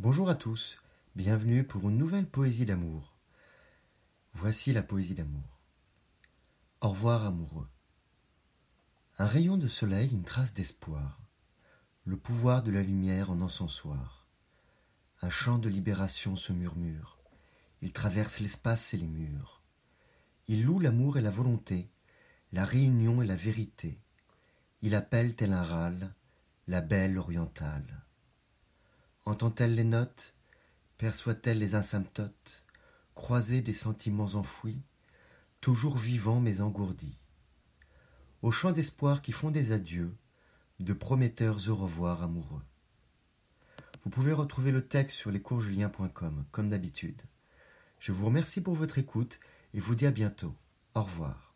Bonjour à tous, bienvenue pour une nouvelle poésie d'amour. Voici la poésie d'amour. Au revoir amoureux. Un rayon de soleil, une trace d'espoir, le pouvoir de la lumière en encensoir. Un chant de libération se murmure, il traverse l'espace et les murs. Il loue l'amour et la volonté, la réunion et la vérité. Il appelle tel un râle, la belle orientale. Entend-elle les notes? Perçoit-elle les asymptotes? Croisées des sentiments enfouis Toujours vivants mais engourdis Aux chants d'espoir qui font des adieux De prometteurs au revoir amoureux. Vous pouvez retrouver le texte sur lescoursjulien.com, comme d'habitude. Je vous remercie pour votre écoute et vous dis à bientôt. Au revoir.